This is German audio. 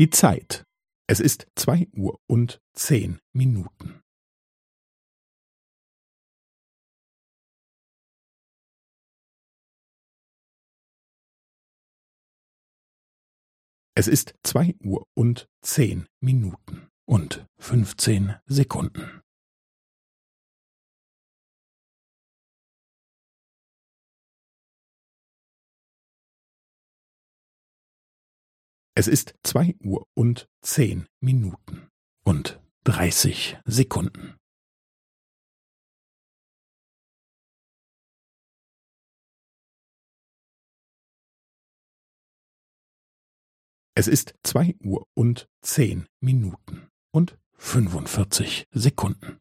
Die Zeit. Es ist zwei Uhr und zehn Minuten. Es ist zwei Uhr und zehn Minuten und fünfzehn Sekunden. Es ist zwei Uhr und zehn Minuten und dreißig Sekunden. Es ist zwei Uhr und zehn Minuten und fünfundvierzig Sekunden.